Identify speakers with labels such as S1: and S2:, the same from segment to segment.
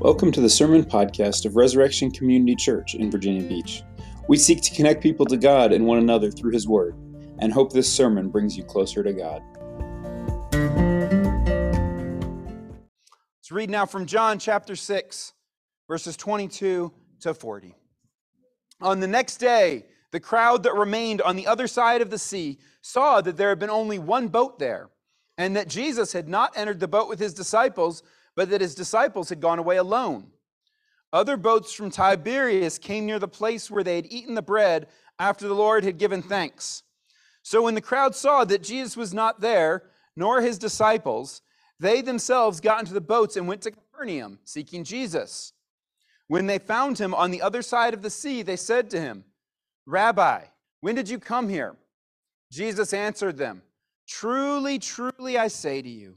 S1: Welcome to the Sermon Podcast of Resurrection Community Church in Virginia Beach. We seek to connect people to God and one another through His Word, and hope this sermon brings you closer to God.
S2: Let's read now from John chapter 6, verses 22 to 40. On the next day, the crowd that remained on the other side of the sea saw that there had been only one boat there, and that Jesus had not entered the boat with his disciples but that his disciples had gone away alone. Other boats from Tiberias came near the place where they had eaten the bread after the Lord had given thanks. So when the crowd saw that Jesus was not there, nor his disciples, they themselves got into the boats and went to Capernaum, seeking Jesus. When they found him on the other side of the sea, they said to him, Rabbi, when did you come here? Jesus answered them, Truly, truly, I say to you,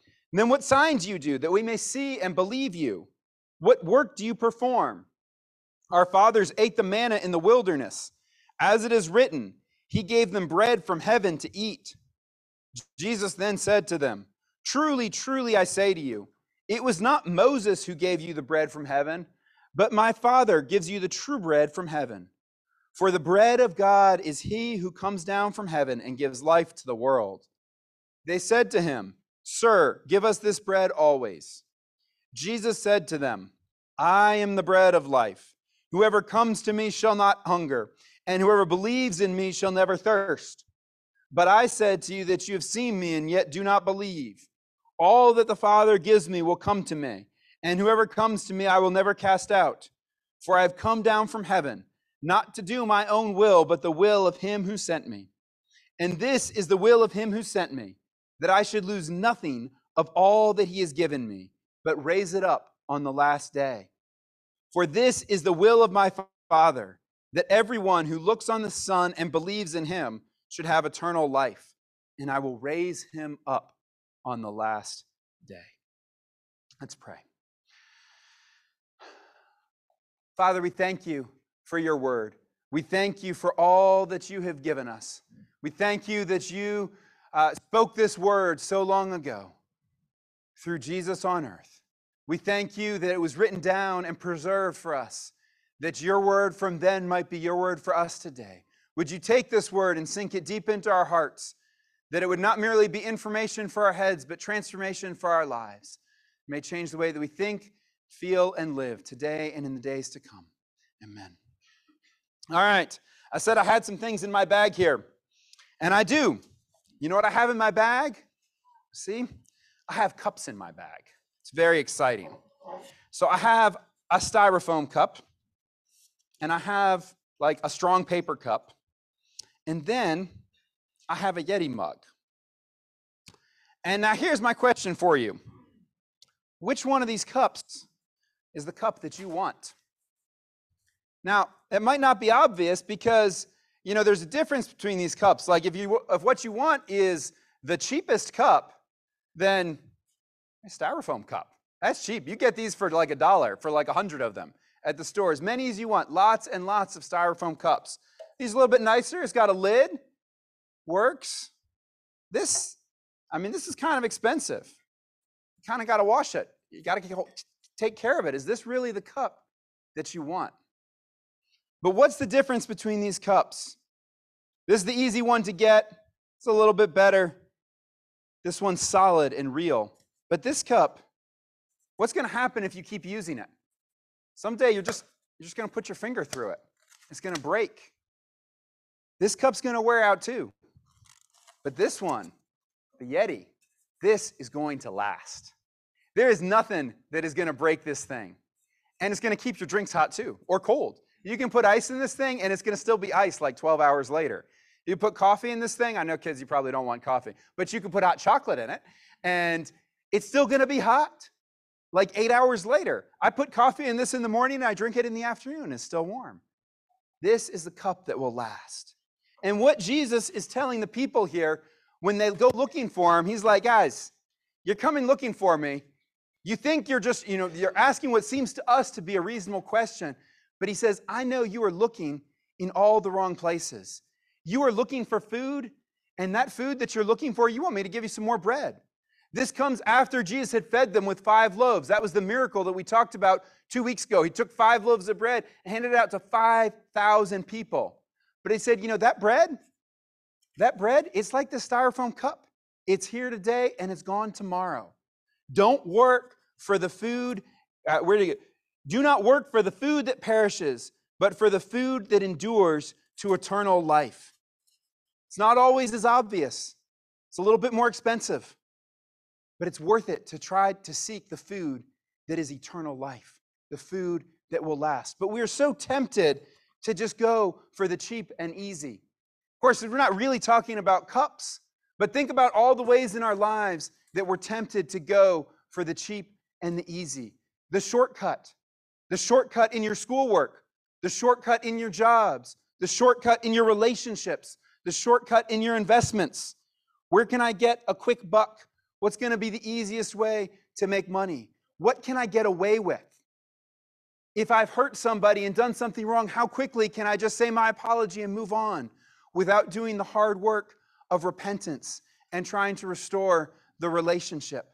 S2: and then what signs you do that we may see and believe you? What work do you perform? Our fathers ate the manna in the wilderness. As it is written, He gave them bread from heaven to eat. Jesus then said to them, Truly, truly, I say to you, it was not Moses who gave you the bread from heaven, but my Father gives you the true bread from heaven. For the bread of God is he who comes down from heaven and gives life to the world. They said to him, Sir, give us this bread always. Jesus said to them, I am the bread of life. Whoever comes to me shall not hunger, and whoever believes in me shall never thirst. But I said to you that you have seen me and yet do not believe. All that the Father gives me will come to me, and whoever comes to me I will never cast out. For I have come down from heaven, not to do my own will, but the will of him who sent me. And this is the will of him who sent me that I should lose nothing of all that he has given me, but raise it up on the last day. For this is the will of my Father, that everyone who looks on the Son and believes in him should have eternal life, and I will raise him up on the last day. Let's pray. Father, we thank you for your word. We thank you for all that you have given us. We thank you that you uh, spoke this word so long ago through Jesus on earth. We thank you that it was written down and preserved for us, that your word from then might be your word for us today. Would you take this word and sink it deep into our hearts, that it would not merely be information for our heads, but transformation for our lives? It may change the way that we think, feel, and live today and in the days to come. Amen. All right. I said I had some things in my bag here, and I do. You know what I have in my bag? See? I have cups in my bag. It's very exciting. So I have a styrofoam cup, and I have like a strong paper cup, and then I have a Yeti mug. And now here's my question for you Which one of these cups is the cup that you want? Now, it might not be obvious because you know, there's a difference between these cups. Like if you if what you want is the cheapest cup, then a styrofoam cup. That's cheap. You get these for like a dollar for like a hundred of them at the store. As many as you want. Lots and lots of styrofoam cups. These are a little bit nicer. It's got a lid. Works. This, I mean, this is kind of expensive. You kind of got to wash it. You got to take care of it. Is this really the cup that you want? But what's the difference between these cups? This is the easy one to get. It's a little bit better. This one's solid and real. But this cup, what's going to happen if you keep using it? Someday you're just you're just going to put your finger through it. It's going to break. This cup's going to wear out too. But this one, the Yeti, this is going to last. There is nothing that is going to break this thing. And it's going to keep your drinks hot too, or cold. You can put ice in this thing and it's going to still be ice like 12 hours later. You put coffee in this thing. I know kids, you probably don't want coffee, but you can put hot chocolate in it and it's still going to be hot. like eight hours later. I put coffee in this in the morning and I drink it in the afternoon. It's still warm. This is the cup that will last. And what Jesus is telling the people here when they go looking for him, he's like, guys, you're coming looking for me. You think you're just, you know, you're asking what seems to us to be a reasonable question. But he says, I know you are looking in all the wrong places. You are looking for food, and that food that you're looking for, you want me to give you some more bread. This comes after Jesus had fed them with five loaves. That was the miracle that we talked about two weeks ago. He took five loaves of bread and handed it out to 5,000 people. But he said, You know, that bread, that bread, it's like the styrofoam cup. It's here today and it's gone tomorrow. Don't work for the food. Uh, where do you? Do not work for the food that perishes, but for the food that endures to eternal life. It's not always as obvious, it's a little bit more expensive, but it's worth it to try to seek the food that is eternal life, the food that will last. But we are so tempted to just go for the cheap and easy. Of course, we're not really talking about cups, but think about all the ways in our lives that we're tempted to go for the cheap and the easy. The shortcut, the shortcut in your schoolwork, the shortcut in your jobs, the shortcut in your relationships, the shortcut in your investments. Where can I get a quick buck? What's going to be the easiest way to make money? What can I get away with? If I've hurt somebody and done something wrong, how quickly can I just say my apology and move on without doing the hard work of repentance and trying to restore the relationship?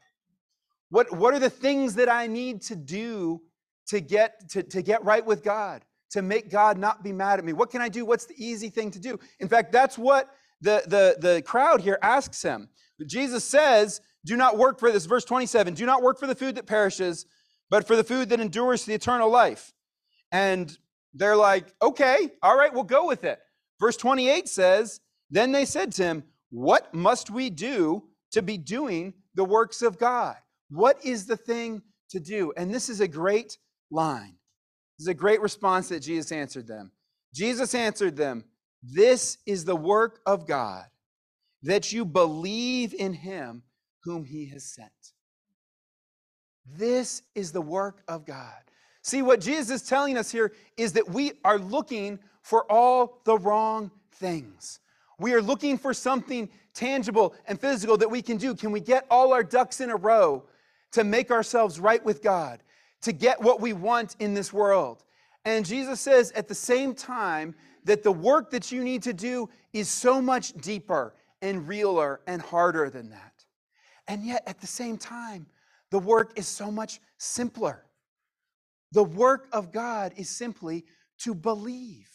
S2: What, what are the things that I need to do to get, to, to get right with God, to make God not be mad at me? What can I do? What's the easy thing to do? In fact, that's what the, the, the crowd here asks him. Jesus says, Do not work for this. Verse 27 Do not work for the food that perishes, but for the food that endures to the eternal life. And they're like, Okay, all right, we'll go with it. Verse 28 says, Then they said to him, What must we do to be doing the works of God? What is the thing to do? And this is a great line. This is a great response that Jesus answered them. Jesus answered them, This is the work of God, that you believe in him whom he has sent. This is the work of God. See, what Jesus is telling us here is that we are looking for all the wrong things. We are looking for something tangible and physical that we can do. Can we get all our ducks in a row to make ourselves right with God, to get what we want in this world. And Jesus says at the same time that the work that you need to do is so much deeper and realer and harder than that. And yet at the same time, the work is so much simpler. The work of God is simply to believe.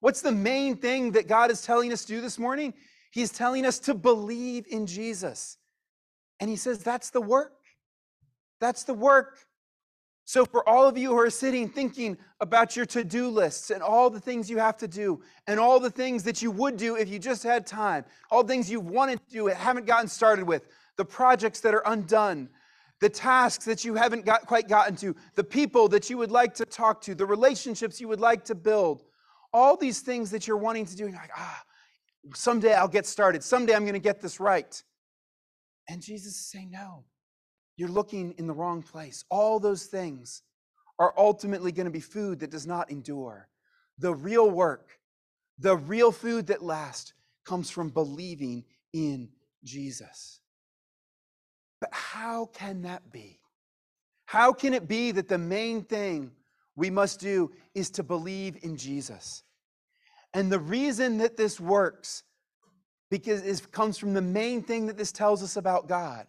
S2: What's the main thing that God is telling us to do this morning? He's telling us to believe in Jesus. And He says that's the work. That's the work. So, for all of you who are sitting thinking about your to do lists and all the things you have to do, and all the things that you would do if you just had time, all the things you've wanted to do and haven't gotten started with, the projects that are undone, the tasks that you haven't got, quite gotten to, the people that you would like to talk to, the relationships you would like to build, all these things that you're wanting to do, and you're like, ah, someday I'll get started. Someday I'm going to get this right. And Jesus is saying, no. You're looking in the wrong place. All those things are ultimately going to be food that does not endure. The real work, the real food that lasts, comes from believing in Jesus. But how can that be? How can it be that the main thing we must do is to believe in Jesus? And the reason that this works because it comes from the main thing that this tells us about God.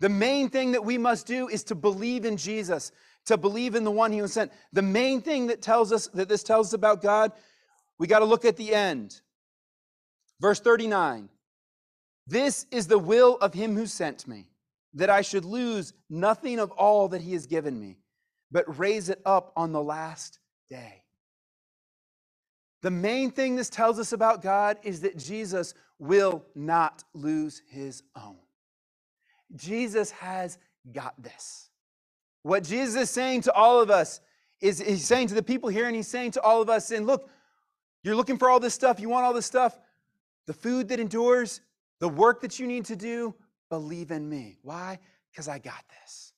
S2: The main thing that we must do is to believe in Jesus, to believe in the one he was sent. The main thing that tells us that this tells us about God, we got to look at the end. Verse 39. This is the will of him who sent me, that I should lose nothing of all that he has given me, but raise it up on the last day. The main thing this tells us about God is that Jesus will not lose his own. Jesus has got this. What Jesus is saying to all of us is he's saying to the people here, and he's saying to all of us, and look, you're looking for all this stuff, you want all this stuff, the food that endures, the work that you need to do, believe in me. Why? Because I got this.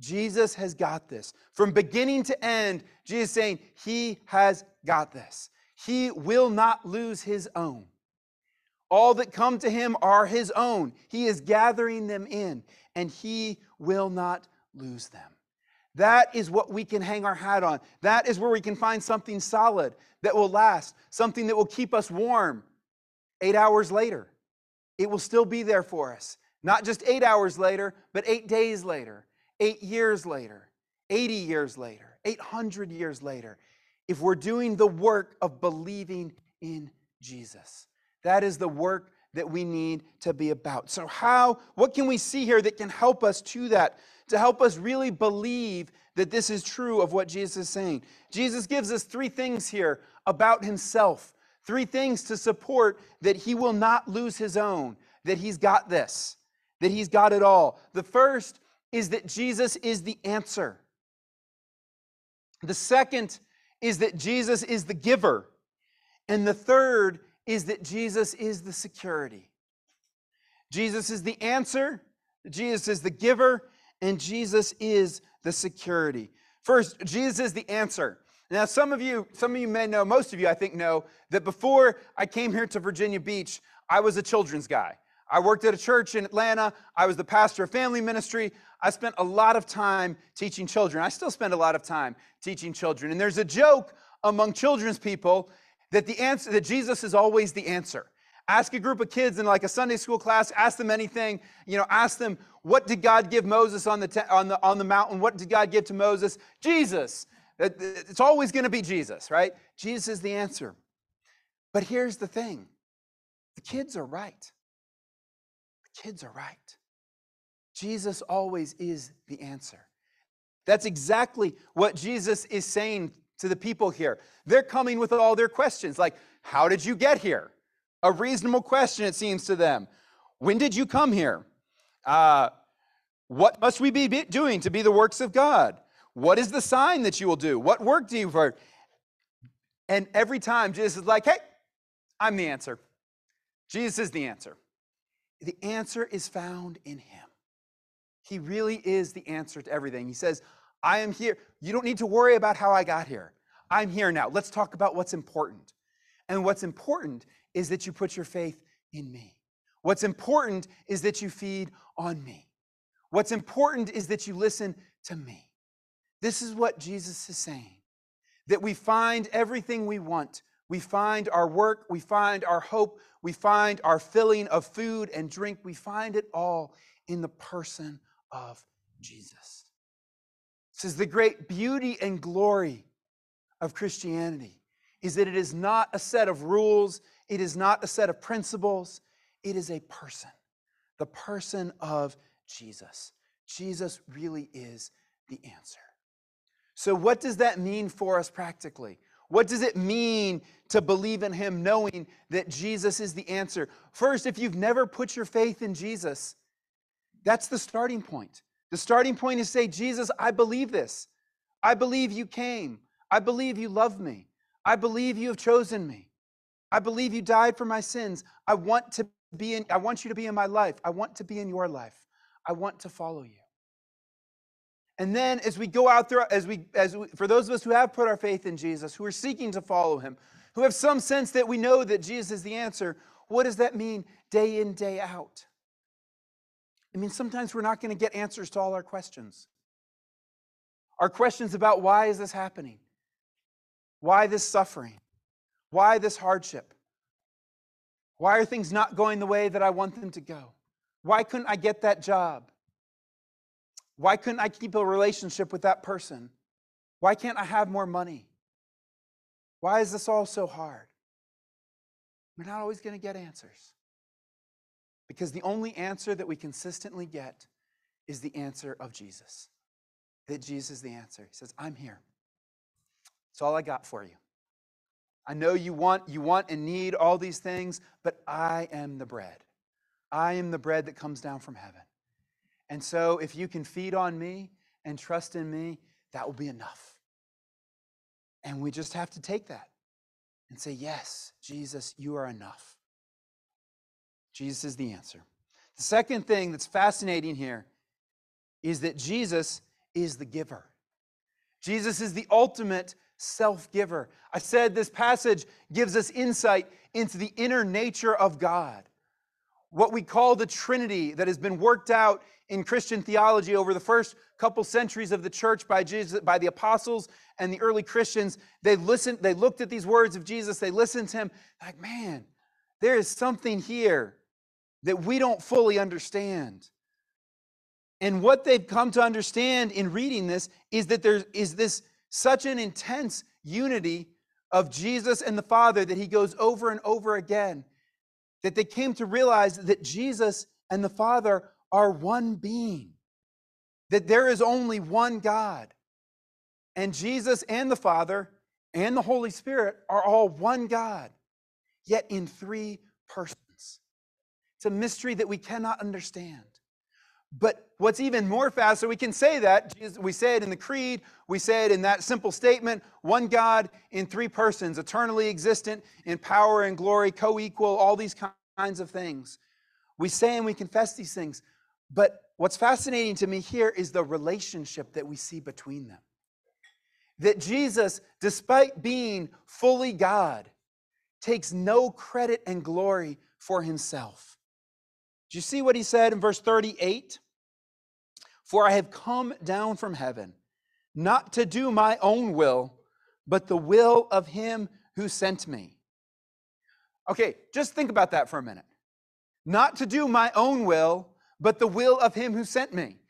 S2: Jesus has got this. From beginning to end, Jesus saying, He has got this. He will not lose His own. All that come to Him are His own. He is gathering them in, and He will not lose them. That is what we can hang our hat on. That is where we can find something solid that will last, something that will keep us warm eight hours later. It will still be there for us. Not just eight hours later, but eight days later, eight years later, 80 years later, 800 years later, if we're doing the work of believing in Jesus. That is the work that we need to be about. So, how, what can we see here that can help us to that? to help us really believe that this is true of what Jesus is saying. Jesus gives us three things here about himself, three things to support that he will not lose his own, that he's got this, that he's got it all. The first is that Jesus is the answer. The second is that Jesus is the giver. And the third is that Jesus is the security. Jesus is the answer, Jesus is the giver, and Jesus is the security. First, Jesus is the answer. Now, some of you, some of you may know, most of you I think know, that before I came here to Virginia Beach, I was a children's guy. I worked at a church in Atlanta. I was the pastor of family ministry. I spent a lot of time teaching children. I still spend a lot of time teaching children. And there's a joke among children's people that the answer that Jesus is always the answer. Ask a group of kids in like a Sunday school class, ask them anything, you know, ask them, what did God give Moses on the, te- on the, on the mountain? What did God give to Moses? Jesus. It's always going to be Jesus, right? Jesus is the answer. But here's the thing the kids are right. The kids are right. Jesus always is the answer. That's exactly what Jesus is saying to the people here. They're coming with all their questions, like, How did you get here? A reasonable question, it seems to them. When did you come here? Uh, what must we be doing to be the works of God? What is the sign that you will do? What work do you for? And every time Jesus is like, hey, I'm the answer. Jesus is the answer. The answer is found in him. He really is the answer to everything. He says, I am here. You don't need to worry about how I got here. I'm here now. Let's talk about what's important. And what's important is that you put your faith in me. What's important is that you feed on me. What's important is that you listen to me. This is what Jesus is saying that we find everything we want. We find our work, we find our hope, we find our filling of food and drink. We find it all in the person of Jesus. Is the great beauty and glory of Christianity is that it is not a set of rules, it is not a set of principles, it is a person, the person of Jesus. Jesus really is the answer. So, what does that mean for us practically? What does it mean to believe in Him knowing that Jesus is the answer? First, if you've never put your faith in Jesus, that's the starting point. The starting point is say, Jesus, I believe this. I believe you came. I believe you love me. I believe you have chosen me. I believe you died for my sins. I want to be in, I want you to be in my life. I want to be in your life. I want to follow you. And then as we go out through as we, as we, for those of us who have put our faith in Jesus, who are seeking to follow him, who have some sense that we know that Jesus is the answer, what does that mean day in, day out? I mean, sometimes we're not going to get answers to all our questions. Our questions about why is this happening? Why this suffering? Why this hardship? Why are things not going the way that I want them to go? Why couldn't I get that job? Why couldn't I keep a relationship with that person? Why can't I have more money? Why is this all so hard? We're not always going to get answers. Because the only answer that we consistently get is the answer of Jesus. That Jesus is the answer. He says, I'm here. That's all I got for you. I know you want, you want and need all these things, but I am the bread. I am the bread that comes down from heaven. And so if you can feed on me and trust in me, that will be enough. And we just have to take that and say, Yes, Jesus, you are enough. Jesus is the answer. The second thing that's fascinating here is that Jesus is the giver. Jesus is the ultimate self giver. I said this passage gives us insight into the inner nature of God. What we call the Trinity that has been worked out in Christian theology over the first couple centuries of the church by Jesus, by the apostles and the early Christians. They listened, they looked at these words of Jesus, they listened to him, like, man, there is something here that we don't fully understand. And what they've come to understand in reading this is that there is this such an intense unity of Jesus and the Father that he goes over and over again, that they came to realize that Jesus and the Father are one being, that there is only one God. And Jesus and the Father and the Holy Spirit are all one God, yet in three persons. It's a mystery that we cannot understand. But what's even more so we can say that, we say it in the creed, we say it in that simple statement one God in three persons, eternally existent in power and glory, co equal, all these kinds of things. We say and we confess these things. But what's fascinating to me here is the relationship that we see between them. That Jesus, despite being fully God, takes no credit and glory for himself. Do you see what he said in verse 38? For I have come down from heaven, not to do my own will, but the will of him who sent me. Okay, just think about that for a minute. Not to do my own will, but the will of him who sent me.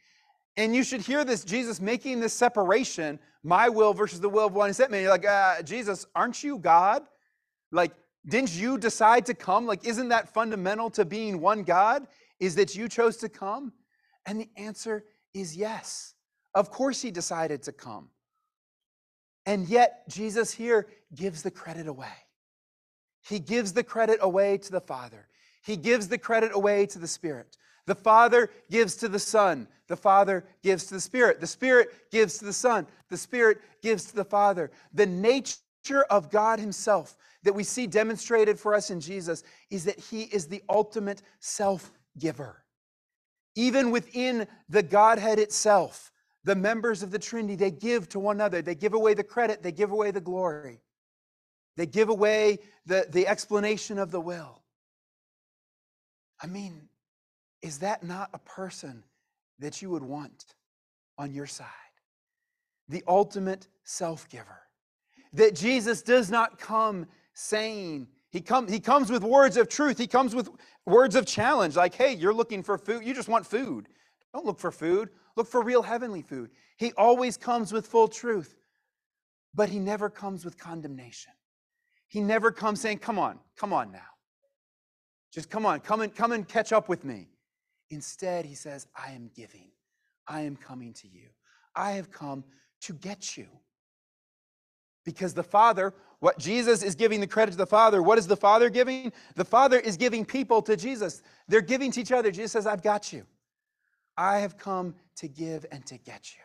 S2: And you should hear this Jesus making this separation, my will versus the will of one who sent me. You're like, uh, Jesus, aren't you God? Like, didn't you decide to come? Like, isn't that fundamental to being one God? Is that you chose to come? And the answer is yes. Of course, he decided to come. And yet, Jesus here gives the credit away. He gives the credit away to the Father, he gives the credit away to the Spirit. The Father gives to the Son. The Father gives to the Spirit. The Spirit gives to the Son. The Spirit gives to the Father. The nature of God Himself that we see demonstrated for us in Jesus is that He is the ultimate self giver. Even within the Godhead itself, the members of the Trinity, they give to one another. They give away the credit, they give away the glory, they give away the, the explanation of the will. I mean, is that not a person that you would want on your side? The ultimate self giver. That Jesus does not come saying, he, come, he comes with words of truth. He comes with words of challenge, like, hey, you're looking for food. You just want food. Don't look for food. Look for real heavenly food. He always comes with full truth, but he never comes with condemnation. He never comes saying, come on, come on now. Just come on, come and come and catch up with me. Instead, he says, I am giving. I am coming to you. I have come to get you. Because the Father, what Jesus is giving the credit to the Father, what is the Father giving? The Father is giving people to Jesus. They're giving to each other. Jesus says, I've got you. I have come to give and to get you.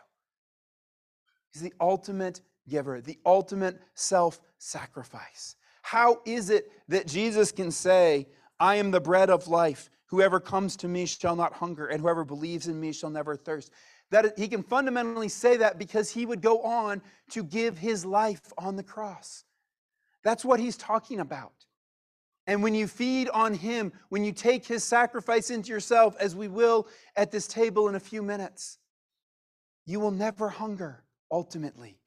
S2: He's the ultimate giver, the ultimate self sacrifice. How is it that Jesus can say, I am the bread of life? Whoever comes to me shall not hunger, and whoever believes in me shall never thirst. That he can fundamentally say that because he would go on to give his life on the cross. That's what he's talking about. And when you feed on him, when you take his sacrifice into yourself, as we will at this table in a few minutes, you will never hunger ultimately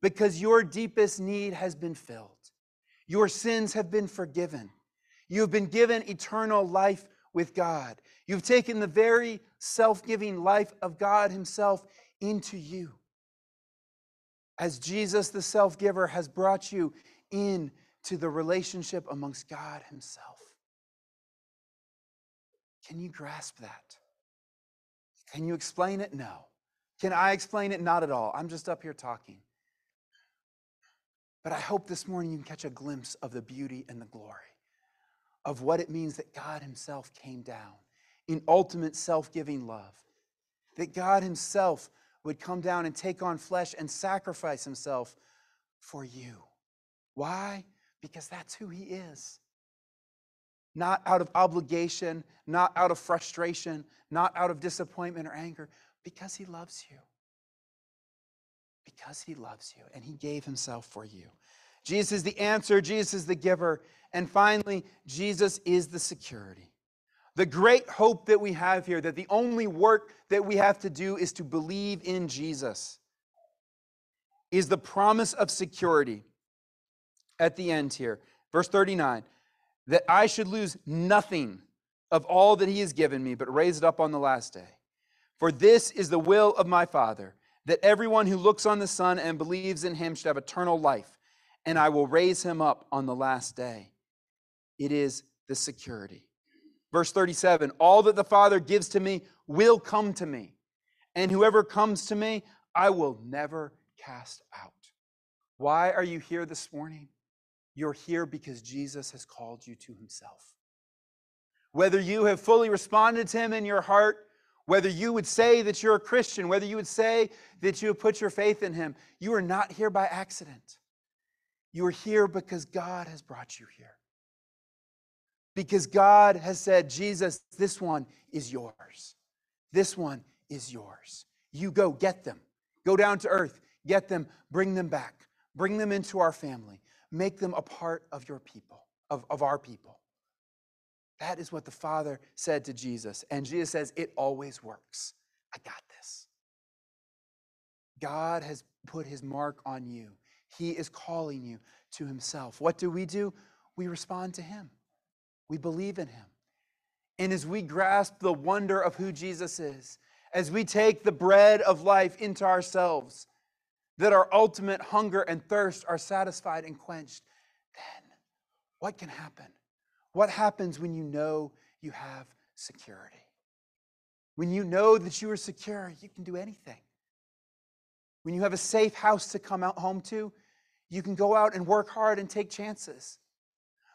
S2: because your deepest need has been filled. Your sins have been forgiven. You have been given eternal life with God. You've taken the very self giving life of God Himself into you. As Jesus, the self giver, has brought you into the relationship amongst God Himself. Can you grasp that? Can you explain it? No. Can I explain it? Not at all. I'm just up here talking. But I hope this morning you can catch a glimpse of the beauty and the glory of what it means that God Himself came down in ultimate self giving love. That God Himself would come down and take on flesh and sacrifice Himself for you. Why? Because that's who He is. Not out of obligation, not out of frustration, not out of disappointment or anger, because He loves you. Because he loves you and he gave himself for you. Jesus is the answer, Jesus is the giver. And finally, Jesus is the security. The great hope that we have here that the only work that we have to do is to believe in Jesus is the promise of security at the end here. Verse 39 that I should lose nothing of all that he has given me, but raise it up on the last day. For this is the will of my Father, that everyone who looks on the Son and believes in him should have eternal life, and I will raise him up on the last day. It is the security. Verse 37 All that the Father gives to me will come to me, and whoever comes to me, I will never cast out. Why are you here this morning? You're here because Jesus has called you to himself. Whether you have fully responded to him in your heart, whether you would say that you're a Christian, whether you would say that you have put your faith in him, you are not here by accident. You are here because God has brought you here. Because God has said, Jesus, this one is yours. This one is yours. You go get them. Go down to earth, get them, bring them back, bring them into our family, make them a part of your people, of, of our people. That is what the Father said to Jesus. And Jesus says, It always works. I got this. God has put his mark on you, He is calling you to Himself. What do we do? We respond to Him, we believe in Him. And as we grasp the wonder of who Jesus is, as we take the bread of life into ourselves, that our ultimate hunger and thirst are satisfied and quenched, then what can happen? What happens when you know you have security? When you know that you are secure, you can do anything. When you have a safe house to come out home to, you can go out and work hard and take chances.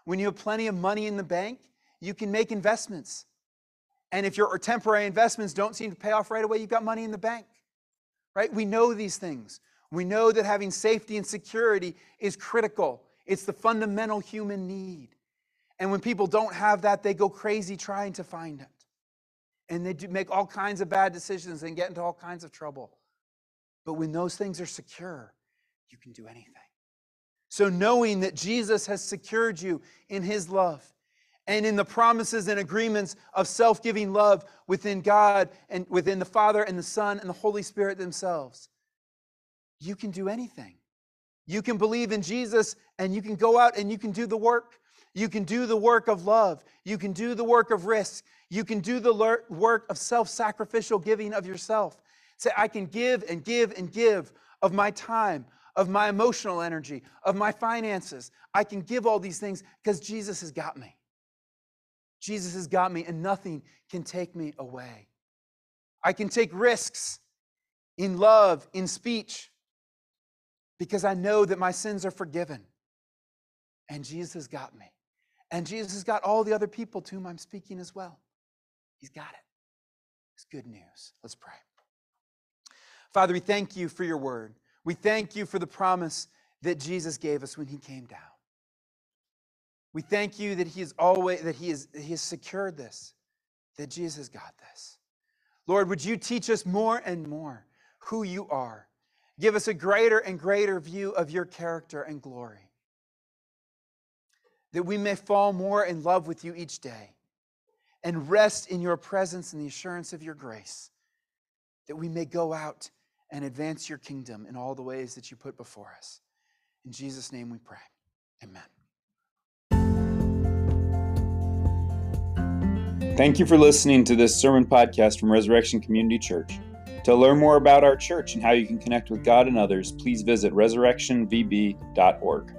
S2: When you have plenty of money in the bank, you can make investments. And if your temporary investments don't seem to pay off right away, you've got money in the bank. Right? We know these things. We know that having safety and security is critical. It's the fundamental human need. And when people don't have that, they go crazy trying to find it. And they make all kinds of bad decisions and get into all kinds of trouble. But when those things are secure, you can do anything. So, knowing that Jesus has secured you in his love and in the promises and agreements of self giving love within God and within the Father and the Son and the Holy Spirit themselves, you can do anything. You can believe in Jesus and you can go out and you can do the work you can do the work of love. You can do the work of risk. You can do the work of self sacrificial giving of yourself. Say, I can give and give and give of my time, of my emotional energy, of my finances. I can give all these things because Jesus has got me. Jesus has got me, and nothing can take me away. I can take risks in love, in speech, because I know that my sins are forgiven. And Jesus has got me. And Jesus has got all the other people to whom I'm speaking as well. He's got it. It's good news. Let's pray. Father, we thank you for your word. We thank you for the promise that Jesus gave us when he came down. We thank you that he is always that he is he has secured this, that Jesus got this. Lord, would you teach us more and more who you are? Give us a greater and greater view of your character and glory that we may fall more in love with you each day and rest in your presence and the assurance of your grace, that we may go out and advance your kingdom in all the ways that you put before us. In Jesus' name we pray. Amen.
S1: Thank you for listening to this sermon podcast from Resurrection Community Church. To learn more about our church and how you can connect with God and others, please visit resurrectionvb.org.